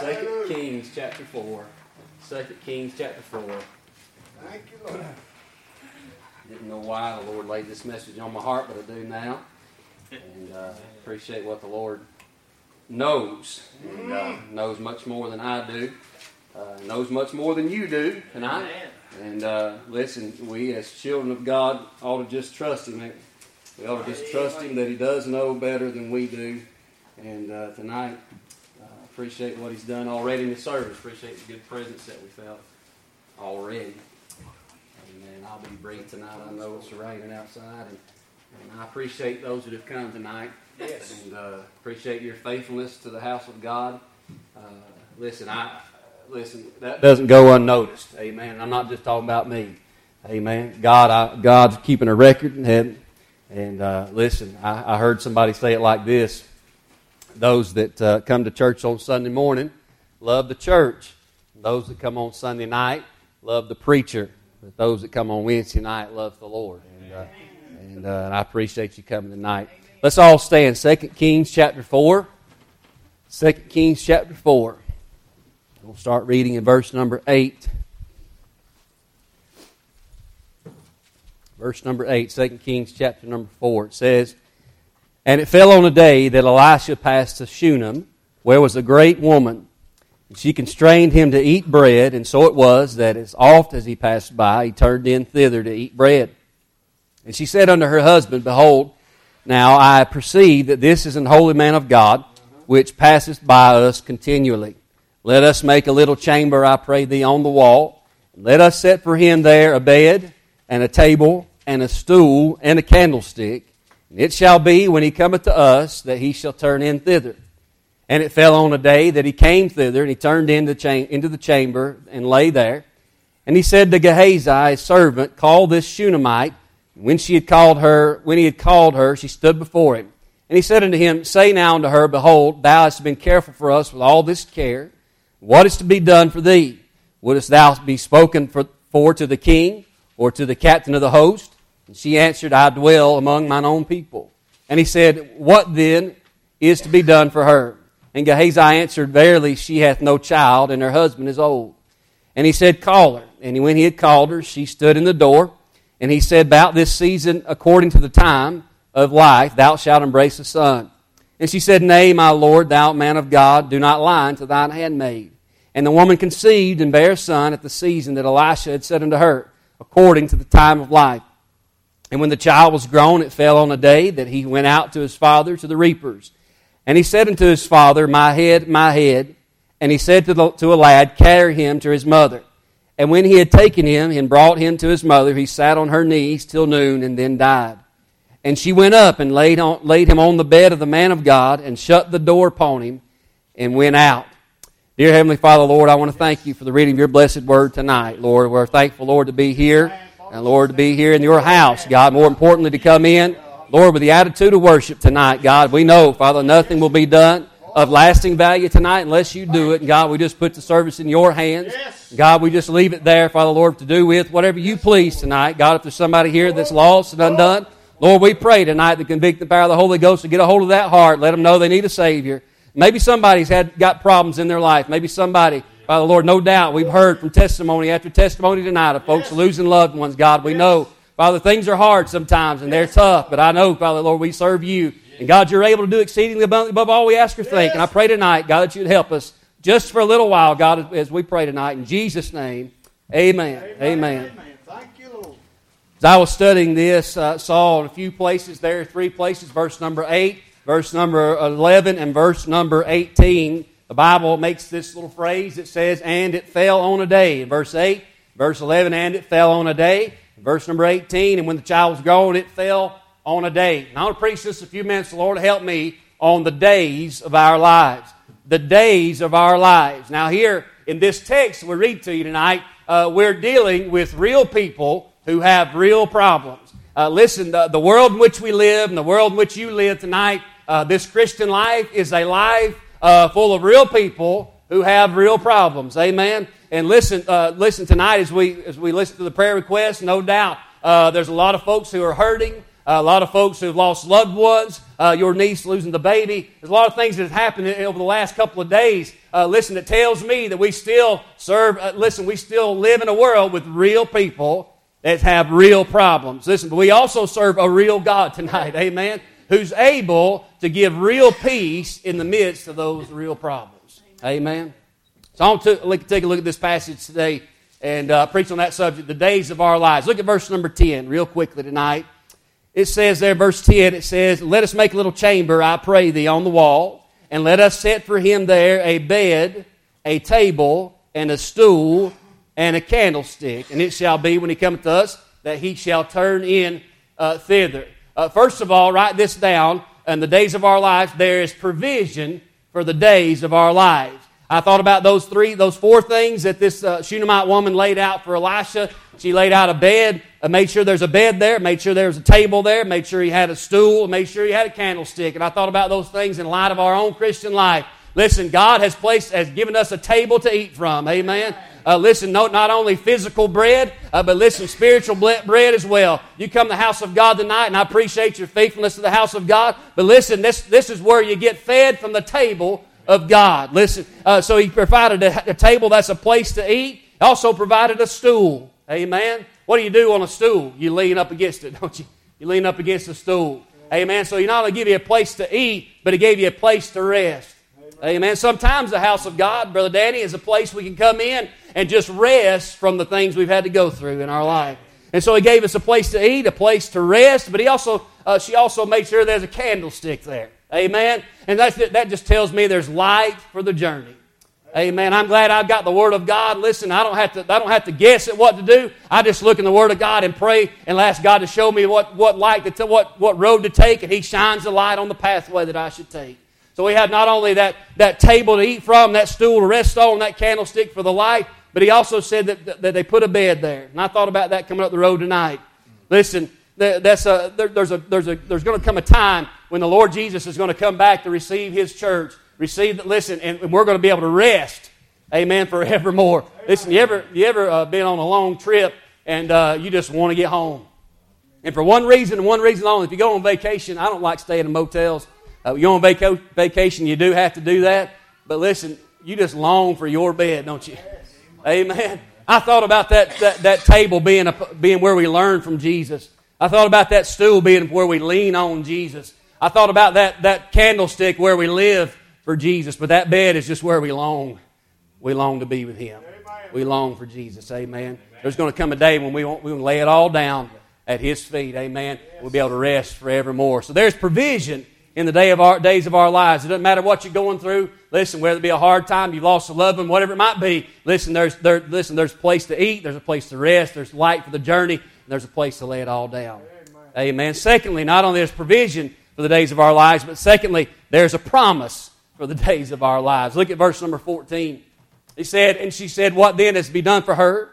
Second Kings chapter 4. Second Kings chapter 4. Thank you, Lord. Didn't know why the Lord laid this message on my heart, but I do now. And uh, appreciate what the Lord knows. And uh, knows much more than I do. Uh, knows much more than you do tonight. And uh, listen, we as children of God ought to just trust Him. We ought to just trust Him that He does know better than we do. And uh, tonight, appreciate what He's done already in the service. Appreciate the good presence that we felt already. And Amen. I'll be brief tonight. I know it's raining outside, and, and I appreciate those that have come tonight. Yes. And uh, appreciate your faithfulness to the house of God. Uh, listen, I listen. That doesn't go unnoticed. Amen. I'm not just talking about me. Amen. God, I, God's keeping a record in heaven. And uh, listen, I, I heard somebody say it like this: Those that uh, come to church on Sunday morning love the church. Those that come on Sunday night love the preacher. But those that come on Wednesday night love the Lord. And, uh, and, uh, and I appreciate you coming tonight. Let's all stand. 2 Kings chapter 4. 2 Kings chapter 4. We'll start reading in verse number 8. Verse number 8, 2 Kings chapter number 4. It says, And it fell on a day that Elisha passed to Shunem, where was a great woman. And she constrained him to eat bread, and so it was that as oft as he passed by, he turned in thither to eat bread. And she said unto her husband, Behold, now I perceive that this is an holy man of God, which passeth by us continually. Let us make a little chamber, I pray thee, on the wall. Let us set for him there a bed, and a table, and a stool, and a candlestick. And it shall be, when he cometh to us, that he shall turn in thither. And it fell on a day that he came thither, and he turned into, into the chamber, and lay there. And he said to Gehazi, his servant, Call this Shunammite. When she had called her, when he had called her, she stood before him. And he said unto him, Say now unto her, Behold, thou hast been careful for us with all this care. What is to be done for thee? Wouldst thou be spoken for, for to the king, or to the captain of the host? And she answered, I dwell among mine own people. And he said, What then is to be done for her? And Gehazi answered, Verily, she hath no child, and her husband is old. And he said, Call her. And when he had called her, she stood in the door. And he said, About this season, according to the time of life, thou shalt embrace a son. And she said, Nay, my Lord, thou man of God, do not lie unto thine handmaid. And the woman conceived and bare a son at the season that Elisha had said unto her, according to the time of life. And when the child was grown, it fell on a day that he went out to his father to the reapers. And he said unto his father, My head, my head. And he said to, the, to a lad, Carry him to his mother. And when he had taken him and brought him to his mother, he sat on her knees till noon and then died. And she went up and laid, on, laid him on the bed of the man of God and shut the door upon him and went out. Dear Heavenly Father, Lord, I want to thank you for the reading of your blessed word tonight. Lord, we're thankful, Lord, to be here. And Lord, to be here in your house, God. More importantly, to come in, Lord, with the attitude of worship tonight, God. We know, Father, nothing will be done of lasting value tonight unless you do it. And God, we just put the service in your hands. God, we just leave it there, Father, Lord, to do with whatever you please tonight. God, if there's somebody here that's lost and undone, Lord, we pray tonight to convict the power of the Holy Ghost to get a hold of that heart. Let them know they need a Savior. Maybe somebody's had got problems in their life. Maybe somebody, by the Lord, no doubt, we've heard from testimony after testimony tonight of folks losing loved ones. God, we know, Father, things are hard sometimes and they're tough, but I know, Father, Lord, we serve you. And God, you're able to do exceedingly abundantly above all we ask or think. And I pray tonight, God, that you'd help us just for a little while, God, as we pray tonight. In Jesus' name, amen. Amen. amen. Thank you, Lord. As I was studying this, I saw in a few places there, three places, verse number 8, verse number 11, and verse number 18. The Bible makes this little phrase. It says, and it fell on a day. In verse 8, verse 11, and it fell on a day. Verse number 18, and when the child was gone, it fell on a day. And I want to preach just a few minutes. The Lord help me on the days of our lives. The days of our lives. Now, here in this text we read to you tonight, uh, we're dealing with real people who have real problems. Uh, listen, the, the world in which we live and the world in which you live tonight, uh, this Christian life is a life uh, full of real people who have real problems. Amen. And listen, uh, listen tonight as we as we listen to the prayer requests. No doubt, uh, there's a lot of folks who are hurting. a lot of folks who've lost loved ones, uh, your niece losing the baby. There's a lot of things that have happened over the last couple of days. Uh, listen, it tells me that we still serve, uh, listen, we still live in a world with real people that have real problems. Listen, but we also serve a real God tonight, amen, who's able to give real peace in the midst of those real problems. Amen. So I want to take a look at this passage today and uh, preach on that subject, the days of our lives. Look at verse number 10 real quickly tonight. It says there, verse 10, it says, Let us make a little chamber, I pray thee, on the wall, and let us set for him there a bed, a table, and a stool, and a candlestick. And it shall be, when he cometh to us, that he shall turn in uh, thither. Uh, first of all, write this down. In the days of our lives, there is provision for the days of our lives. I thought about those three, those four things that this uh, Shunammite woman laid out for Elisha. She laid out a bed, uh, made sure there's a bed there, made sure there was a table there, made sure he had a stool, made sure he had a candlestick. And I thought about those things in light of our own Christian life. Listen, God has placed, has given us a table to eat from. Amen. Uh, listen, no, not only physical bread, uh, but listen, spiritual bread as well. You come to the house of God tonight, and I appreciate your faithfulness to the house of God. But listen, this, this is where you get fed from the table of God. Listen, uh, so he provided a, a, table that's a place to eat. He Also provided a stool. Amen. What do you do on a stool? You lean up against it, don't you? You lean up against the stool. Amen. So he not only gave you a place to eat, but he gave you a place to rest. Amen. Sometimes the house of God, Brother Danny, is a place we can come in and just rest from the things we've had to go through in our life. And so he gave us a place to eat, a place to rest, but he also, uh, she also made sure there's a candlestick there. Amen. And that's, that just tells me there's light for the journey. Amen. I'm glad I've got the Word of God. Listen, I don't have to, I don't have to guess at what to do. I just look in the Word of God and pray and ask God to show me what, what light to, what, what road to take, and He shines the light on the pathway that I should take. So we have not only that, that table to eat from, that stool to rest on, that candlestick for the light, but he also said that, that they put a bed there. And I thought about that coming up the road tonight. Listen, that's a, there's, a, there's, a, there's going to come a time when the Lord Jesus is going to come back to receive his church. Receive, listen, and we're going to be able to rest. Amen, forevermore. Listen, you ever, you ever uh, been on a long trip and uh, you just want to get home? And for one reason and one reason only, if you go on vacation, I don't like staying in motels. Uh, you go on vac- vacation, you do have to do that. But listen, you just long for your bed, don't you? Amen. I thought about that, that, that table being, a, being where we learn from Jesus. I thought about that stool being where we lean on Jesus. I thought about that, that candlestick where we live for Jesus, but that bed is just where we long. We long to be with Him. We long for Jesus. Amen. There's going to come a day when we won't, we will lay it all down at His feet. Amen. We'll be able to rest forevermore. So there's provision in the day of our, days of our lives. It doesn't matter what you're going through. Listen, whether it be a hard time, you've lost a loved one, whatever it might be. Listen, there's, there, listen, there's a place to eat. There's a place to rest. There's light for the journey. And there's a place to lay it all down. Amen. Amen. Secondly, not only there's provision, for the days of our lives. But secondly, there's a promise for the days of our lives. Look at verse number 14. He said, And she said, What then is to be done for her?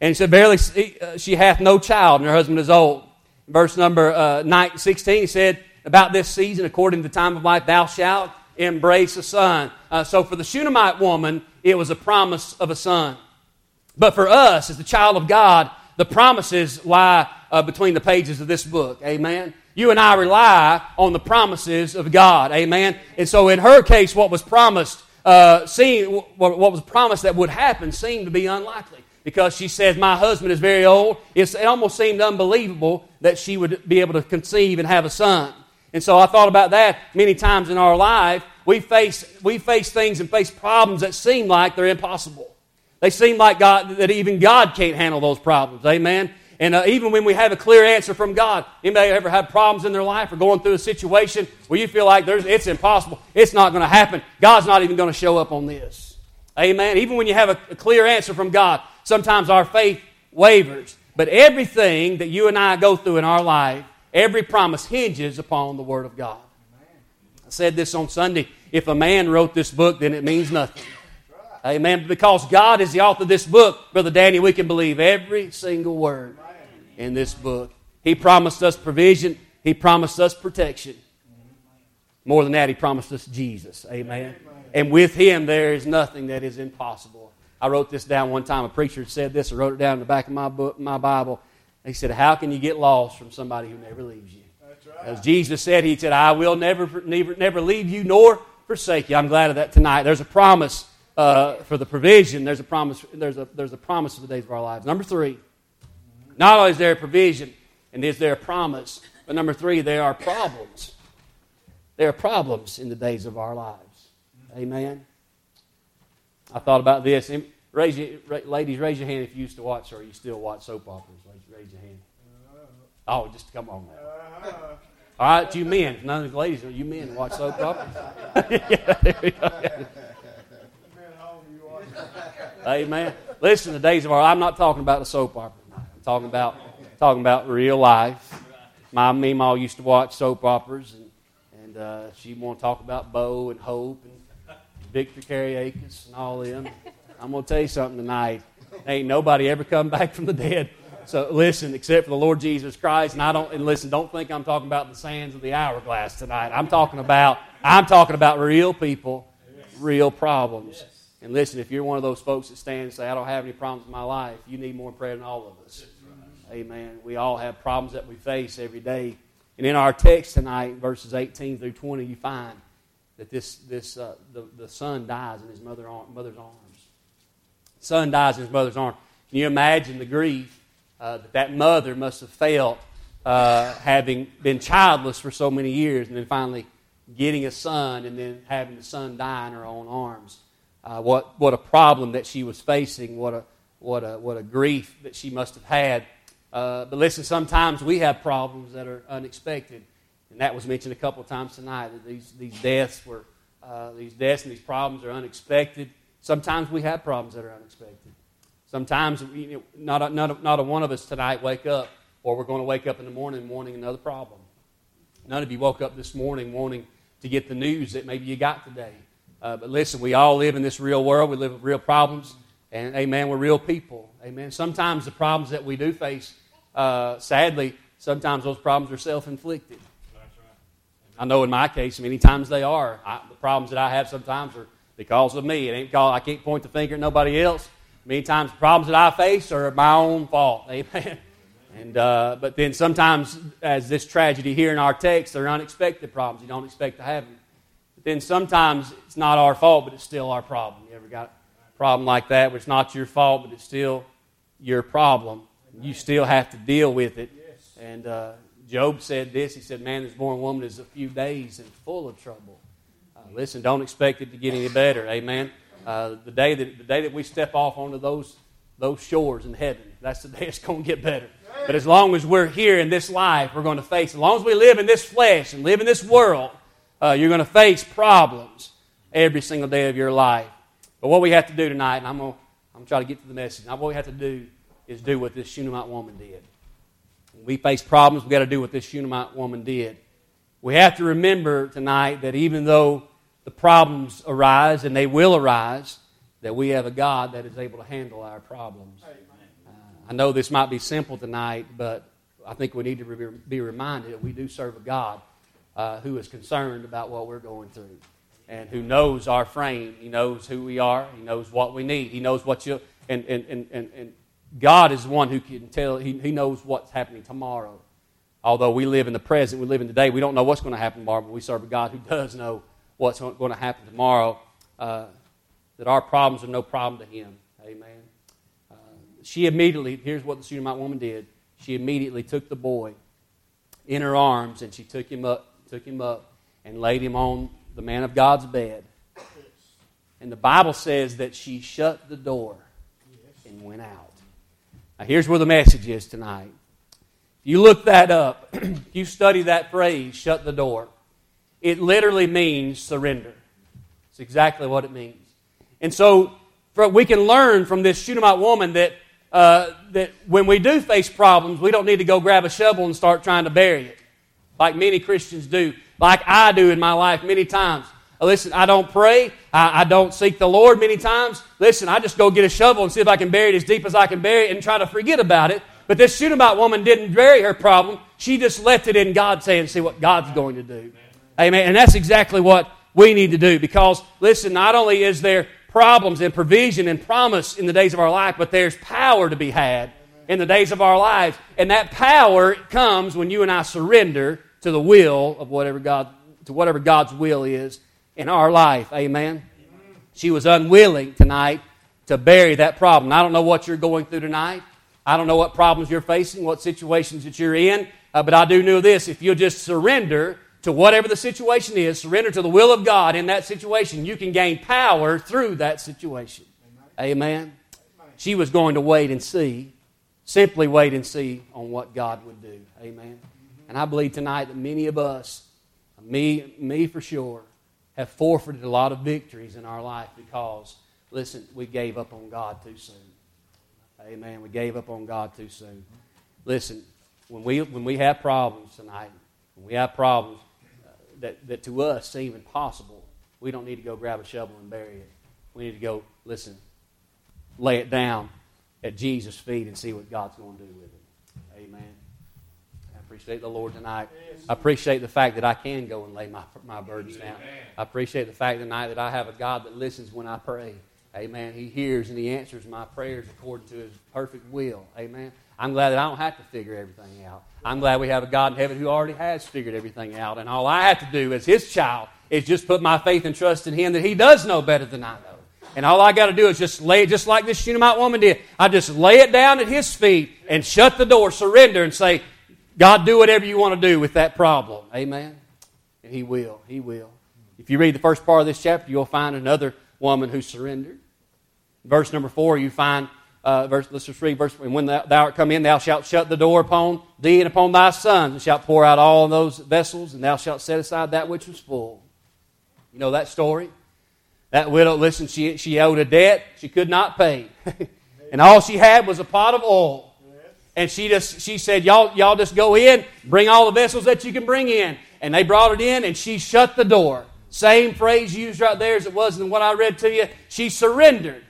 And he said, Verily, uh, she hath no child, and her husband is old. Verse number uh, 16, he said, About this season, according to the time of life, thou shalt embrace a son. Uh, so for the Shunammite woman, it was a promise of a son. But for us, as the child of God, the promises lie uh, between the pages of this book. Amen. You and I rely on the promises of God. Amen. And so in her case, what was promised, uh, seemed, what was promised that would happen seemed to be unlikely. Because she says, My husband is very old. It's, it almost seemed unbelievable that she would be able to conceive and have a son. And so I thought about that many times in our life. We face, we face things and face problems that seem like they're impossible. They seem like God, that even God can't handle those problems. Amen. And uh, even when we have a clear answer from God, anybody ever had problems in their life or going through a situation where you feel like there's, it's impossible, it's not going to happen, God's not even going to show up on this. Amen. Even when you have a, a clear answer from God, sometimes our faith wavers. But everything that you and I go through in our life, every promise hinges upon the Word of God. I said this on Sunday. If a man wrote this book, then it means nothing. Amen. Because God is the author of this book, Brother Danny, we can believe every single word in this book. He promised us provision, He promised us protection. More than that, He promised us Jesus. Amen. And with Him, there is nothing that is impossible. I wrote this down one time. A preacher said this. I wrote it down in the back of my book, my Bible. He said, How can you get lost from somebody who never leaves you? That's right. As Jesus said, He said, I will never, never, never leave you nor forsake you. I'm glad of that tonight. There's a promise uh, for the provision. There's a promise. There's a, there's a promise for the days of our lives. Number three, not only is there a provision and is there a promise, but number three, there are problems. There are problems in the days of our lives. Amen. I thought about this. Raise your, ladies, raise your hand if you used to watch or you still watch soap operas. Raise your hand. Oh, just come on now. All right, you men. None of the ladies, are you men watch soap operas. yeah, there we go. Amen. Listen, the days of our I'm not talking about the soap opera. I'm talking about talking about real life. My mama used to watch soap operas, and, and uh, she want to talk about Bo and Hope and Victor Kiriakis and all them. I'm going to tell you something tonight. Ain't nobody ever come back from the dead. So listen, except for the Lord Jesus Christ, and I don't and listen. Don't think I'm talking about the sands of the hourglass tonight. I'm talking about I'm talking about real people, real problems. And listen, if you're one of those folks that stand and say, I don't have any problems in my life, you need more prayer than all of us. Amen. We all have problems that we face every day. And in our text tonight, verses 18 through 20, you find that this, this, uh, the, the son dies in his mother, mother's arms. Son dies in his mother's arms. Can you imagine the grief uh, that that mother must have felt uh, having been childless for so many years and then finally getting a son and then having the son die in her own arms? uh, what, what a problem that she was facing, what a, what a, what a grief that she must have had. Uh, but listen, sometimes we have problems that are unexpected. And that was mentioned a couple of times tonight that these, these deaths were, uh, these deaths and these problems are unexpected. Sometimes we have problems that are unexpected. Sometimes you know, not, a, not, a, not a one of us tonight wake up, or we're going to wake up in the morning wanting another problem. None of you woke up this morning wanting to get the news that maybe you got today. Uh, but listen, we all live in this real world. We live with real problems. And amen, we're real people. Amen. Sometimes the problems that we do face, uh, sadly, sometimes those problems are self inflicted. I know in my case, many times they are. I, the problems that I have sometimes are because of me. It ain't called, I can't point the finger at nobody else. Many times the problems that I face are my own fault. Amen. And, uh, but then sometimes, as this tragedy here in our text, they're unexpected problems. You don't expect to have them But then sometimes it's not our fault, but it's still our problem. You ever got a problem like that where it's not your fault, but it's still your problem? You still have to deal with it. And uh, Job said this. He said, Man is born woman is a few days and full of trouble. Listen, don't expect it to get any better. Amen. Uh, the, day that, the day that we step off onto those, those shores in heaven, that's the day it's going to get better. But as long as we're here in this life, we're going to face, as long as we live in this flesh and live in this world, uh, you're going to face problems every single day of your life. But what we have to do tonight, and I'm going to, I'm to try to get to the message. Now, what we have to do is do what this Shunammite woman did. When we face problems, we've got to do what this Shunammite woman did. We have to remember tonight that even though the problems arise, and they will arise, that we have a God that is able to handle our problems. Uh, I know this might be simple tonight, but I think we need to be reminded that we do serve a God uh, who is concerned about what we're going through and who knows our frame. He knows who we are. He knows what we need. He knows what you and and and and, and God is the one who can tell. He, he knows what's happening tomorrow. Although we live in the present, we live in today. We don't know what's going to happen tomorrow, but we serve a God who does know what's going to happen tomorrow. Uh, that our problems are no problem to Him. Amen. Uh, she immediately. Here's what the Shunammite woman did. She immediately took the boy in her arms and she took him up took him up and laid him on the man of God's bed. And the Bible says that she shut the door and went out. Now, here's where the message is tonight. If you look that up, you study that phrase, shut the door, it literally means surrender. It's exactly what it means. And so we can learn from this Shunammite woman that, uh, that when we do face problems, we don't need to go grab a shovel and start trying to bury it like many Christians do, like I do in my life many times. Listen, I don't pray. I, I, don't seek the Lord many times. Listen, I just go get a shovel and see if I can bury it as deep as I can bury it and try to forget about it. But this Shunammite woman didn't bury her problem. She just left it in God's hands and see what God's going to do. Amen. And that's exactly what we need to do because, listen, not only is there problems and provision and promise in the days of our life, but there's power to be had in the days of our lives. And that power comes when you and I surrender to the will of whatever God, to whatever God's will is in our life. Amen. She was unwilling tonight to bury that problem. I don't know what you're going through tonight. I don't know what problems you're facing, what situations that you're in, uh, but I do know this. If you'll just surrender to whatever the situation is, surrender to the will of God in that situation, you can gain power through that situation. Amen. She was going to wait and see, simply wait and see on what God would do. Amen. And I believe tonight that many of us, me, me for sure, have forfeited a lot of victories in our life because, listen, we gave up on God too soon. Amen. We gave up on God too soon. Listen, when we, when we have problems tonight, when we have problems that, that to us seem impossible, we don't need to go grab a shovel and bury it. We need to go, listen, lay it down at Jesus' feet and see what God's going to do with it. Amen. I appreciate the Lord tonight. I appreciate the fact that I can go and lay my, my burdens down. I appreciate the fact tonight that I have a God that listens when I pray. Amen. He hears and He answers my prayers according to His perfect will. Amen. I'm glad that I don't have to figure everything out. I'm glad we have a God in heaven who already has figured everything out. And all I have to do as His child is just put my faith and trust in Him that He does know better than I know. And all I got to do is just lay it, just like this Shunammite woman did. I just lay it down at His feet and shut the door, surrender, and say, God, do whatever you want to do with that problem. Amen. And He will. He will. If you read the first part of this chapter, you'll find another woman who surrendered. Verse number four, you find, uh, verse, let's just read verse, when thou, thou art come in, thou shalt shut the door upon thee and upon thy sons, and shalt pour out all those vessels, and thou shalt set aside that which was full. You know that story? That widow, listen, she, she owed a debt she could not pay. and all she had was a pot of oil. And she just she said, Y'all, y'all just go in, bring all the vessels that you can bring in. And they brought it in and she shut the door. Same phrase used right there as it was in what I read to you. She surrendered.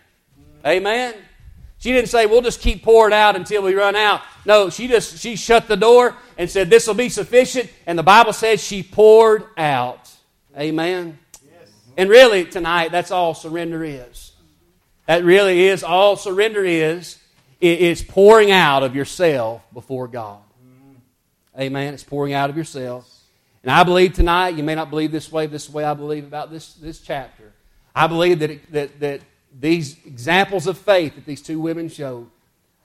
Amen. She didn't say, We'll just keep pouring out until we run out. No, she just she shut the door and said, This will be sufficient. And the Bible says she poured out. Amen. And really, tonight, that's all surrender is. That really is all surrender is. It's pouring out of yourself before God. Mm-hmm. Amen. It's pouring out of yourself. And I believe tonight, you may not believe this way, this way I believe about this, this chapter. I believe that, it, that, that these examples of faith that these two women showed,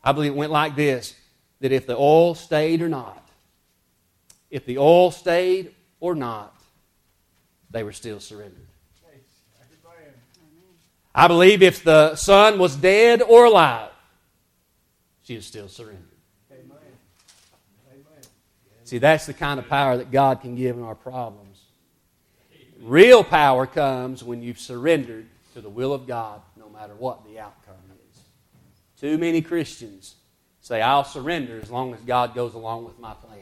I believe it went like this that if the oil stayed or not, if the oil stayed or not, they were still surrendered. I believe if the son was dead or alive, she was still surrendered. See, that's the kind of power that God can give in our problems. Real power comes when you've surrendered to the will of God, matter what the outcome is. Too many Christians say, I'll surrender as long as God goes along with my plan.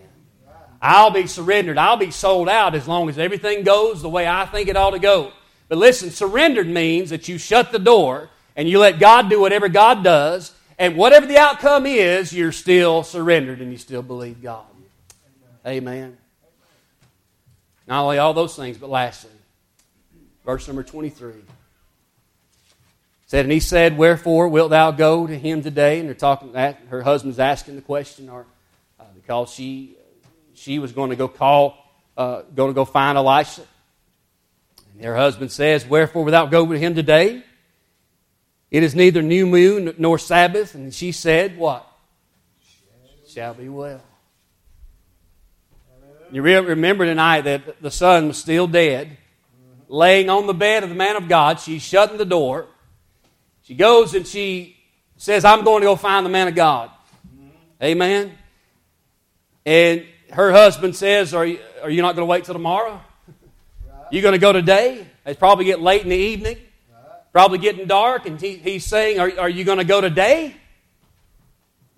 I'll be surrendered. I'll be sold out as long as everything goes the way I think it ought to go. But listen, surrendered means that you shut the door and you let God do whatever God does, and whatever the outcome is, you're still surrendered and you still believe God. Amen. Not only all those things, but lastly, verse number 23 said, And he said, Wherefore wilt thou go to him today? And they're talking that her husband's asking the question, or uh, because she she was going to go call, uh, going to go find Elisha. And her husband says, Wherefore without go to him today? It is neither new moon nor Sabbath. And she said, What? Shall be well. You remember tonight that the son was still dead, laying on the bed of the man of God. She's shutting the door. She goes and she says, I'm going to go find the man of God. Amen. And her husband says, Are you, are you not going to wait till tomorrow? You're going to go today? It's probably getting late in the evening, probably getting dark, and he, he's saying, Are, are you going to go today?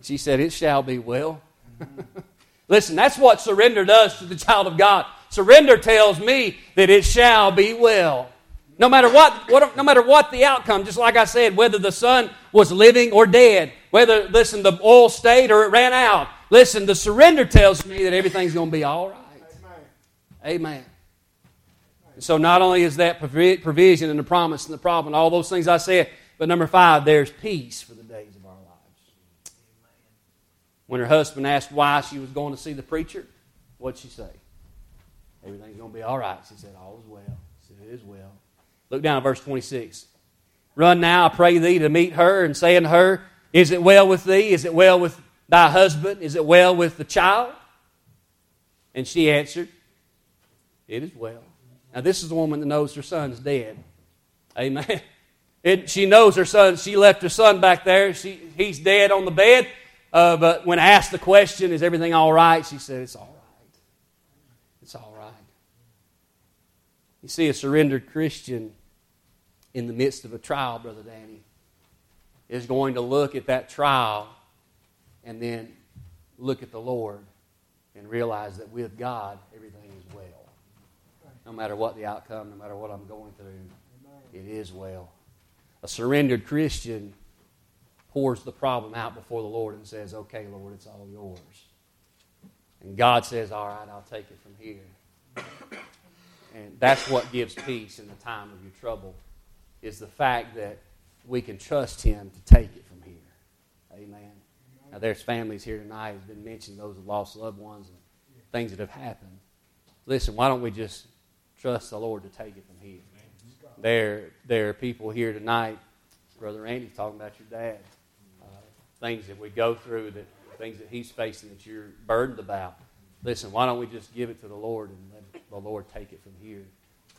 She said, It shall be well. Listen, that's what surrender does to the child of God. Surrender tells me that it shall be well. No matter what, what, no matter what the outcome, just like I said, whether the son was living or dead, whether, listen, the oil stayed or it ran out, listen, the surrender tells me that everything's going to be all right. Amen. Amen. So not only is that provision and the promise and the problem, and all those things I said, but number five, there's peace for the days of our lives. When her husband asked why she was going to see the preacher, what'd she say? Everything's going to be all right. She said, All is well. She said, It is well. Look down at verse 26. Run now, I pray thee, to meet her, and say unto her, Is it well with thee? Is it well with thy husband? Is it well with the child? And she answered, It is well. Now, this is the woman that knows her son's dead. Amen. It, she knows her son. She left her son back there. She, he's dead on the bed. Uh, but when asked the question, Is everything all right? She said, It's all right. It's all right. You see, a surrendered Christian in the midst of a trial, Brother Danny, is going to look at that trial and then look at the Lord and realize that with God, everything is well. No matter what the outcome, no matter what I'm going through, it is well. A surrendered Christian pours the problem out before the Lord and says, Okay, Lord, it's all yours. And God says, All right, I'll take it from here. And that's what gives peace in the time of your trouble, is the fact that we can trust Him to take it from here. Amen. Now, there's families here tonight who've been mentioned, those lost loved ones and things that have happened. Listen, why don't we just trust the Lord to take it from here? There, there are people here tonight, Brother Andy's talking about your dad, uh, things that we go through, that things that he's facing that you're burdened about. Listen, why don't we just give it to the Lord and let the Lord take it from here?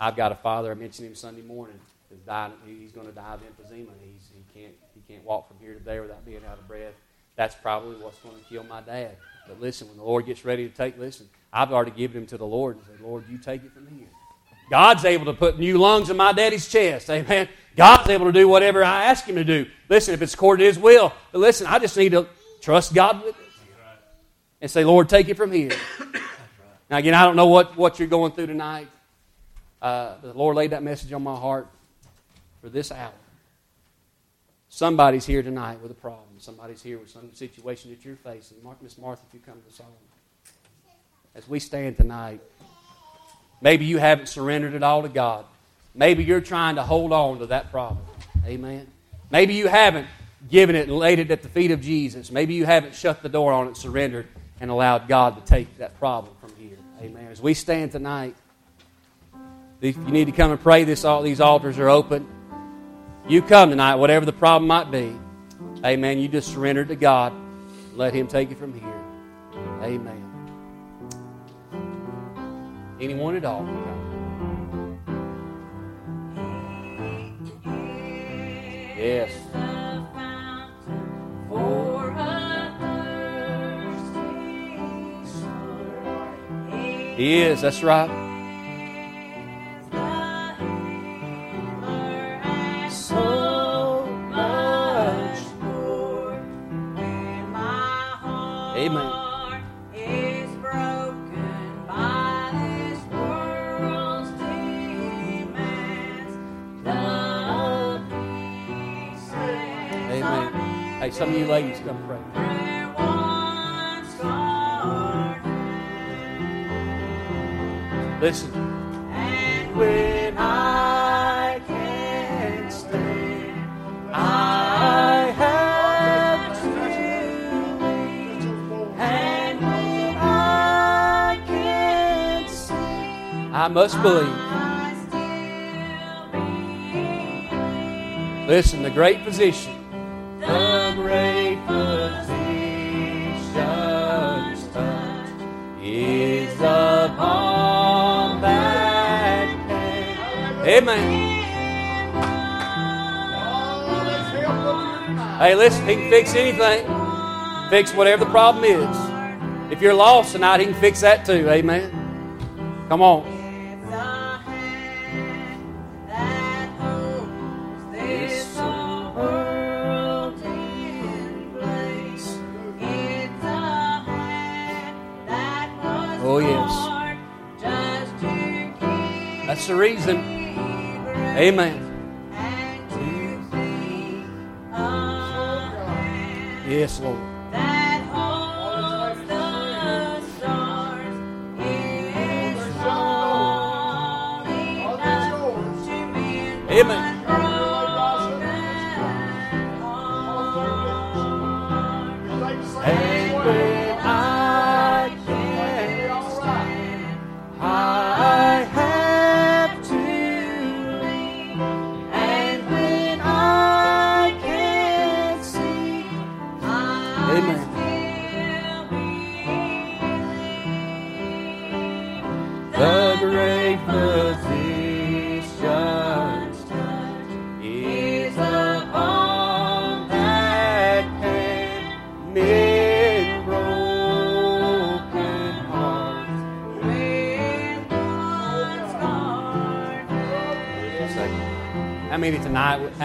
I've got a father. I mentioned him Sunday morning. Is dying. He's going to die of emphysema. He's, he can't. He can't walk from here to there without being out of breath. That's probably what's going to kill my dad. But listen, when the Lord gets ready to take, listen, I've already given him to the Lord and said, Lord, you take it from here. God's able to put new lungs in my daddy's chest. Amen. God's able to do whatever I ask him to do. Listen, if it's according to his will. But listen, I just need to trust God with it. And say, Lord, take it from here. Now, again, I don't know what, what you're going through tonight. Uh, the Lord laid that message on my heart for this hour. Somebody's here tonight with a problem. Somebody's here with some situation that you're facing. Mark, Miss Martha, if you come to the song. As we stand tonight, maybe you haven't surrendered it all to God. Maybe you're trying to hold on to that problem. Amen. Maybe you haven't given it and laid it at the feet of Jesus. Maybe you haven't shut the door on it, surrendered, and allowed God to take that problem from here. Amen. As we stand tonight, if you need to come and pray, this, all, these altars are open. You come tonight, whatever the problem might be. Amen. You just surrender to God. Let Him take it from here. Amen. Anyone at all? Yes. He is, that's right. Amen. Hey, some of you ladies come pray. Listen. And when I can't stand, I have to leave. And when I can't see, I must believe. Believe. Listen, the great physician. Amen. Hey, listen, he can fix anything. Fix whatever the problem is. If you're lost tonight, he can fix that too. Amen. Come on. Oh, yes. That's the reason. Me Amen. Yes, Lord. that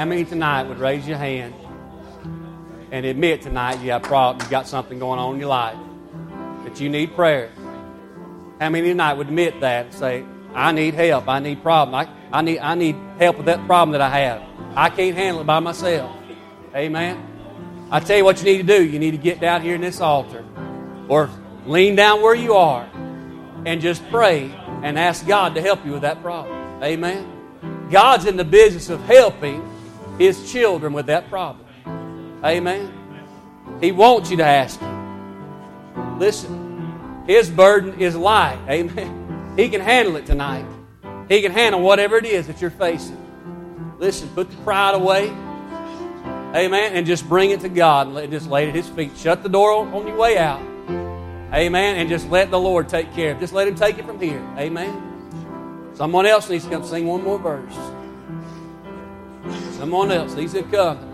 How many tonight would raise your hand and admit tonight you have a problem? You got something going on in your life that you need prayer. How many tonight would admit that and say, "I need help. I need problem. I, I need I need help with that problem that I have. I can't handle it by myself." Amen. I tell you what you need to do. You need to get down here in this altar, or lean down where you are, and just pray and ask God to help you with that problem. Amen. God's in the business of helping His children with that problem. Amen. He wants you to ask Him. Listen, His burden is light. Amen. He can handle it tonight. He can handle whatever it is that you're facing. Listen, put the pride away. Amen. And just bring it to God and just lay it at His feet. Shut the door on, your way out. Amen. And just let the Lord take care of it. Just let Him take it from here. Amen. Someone else needs to come sing one more verse. Someone else needs to come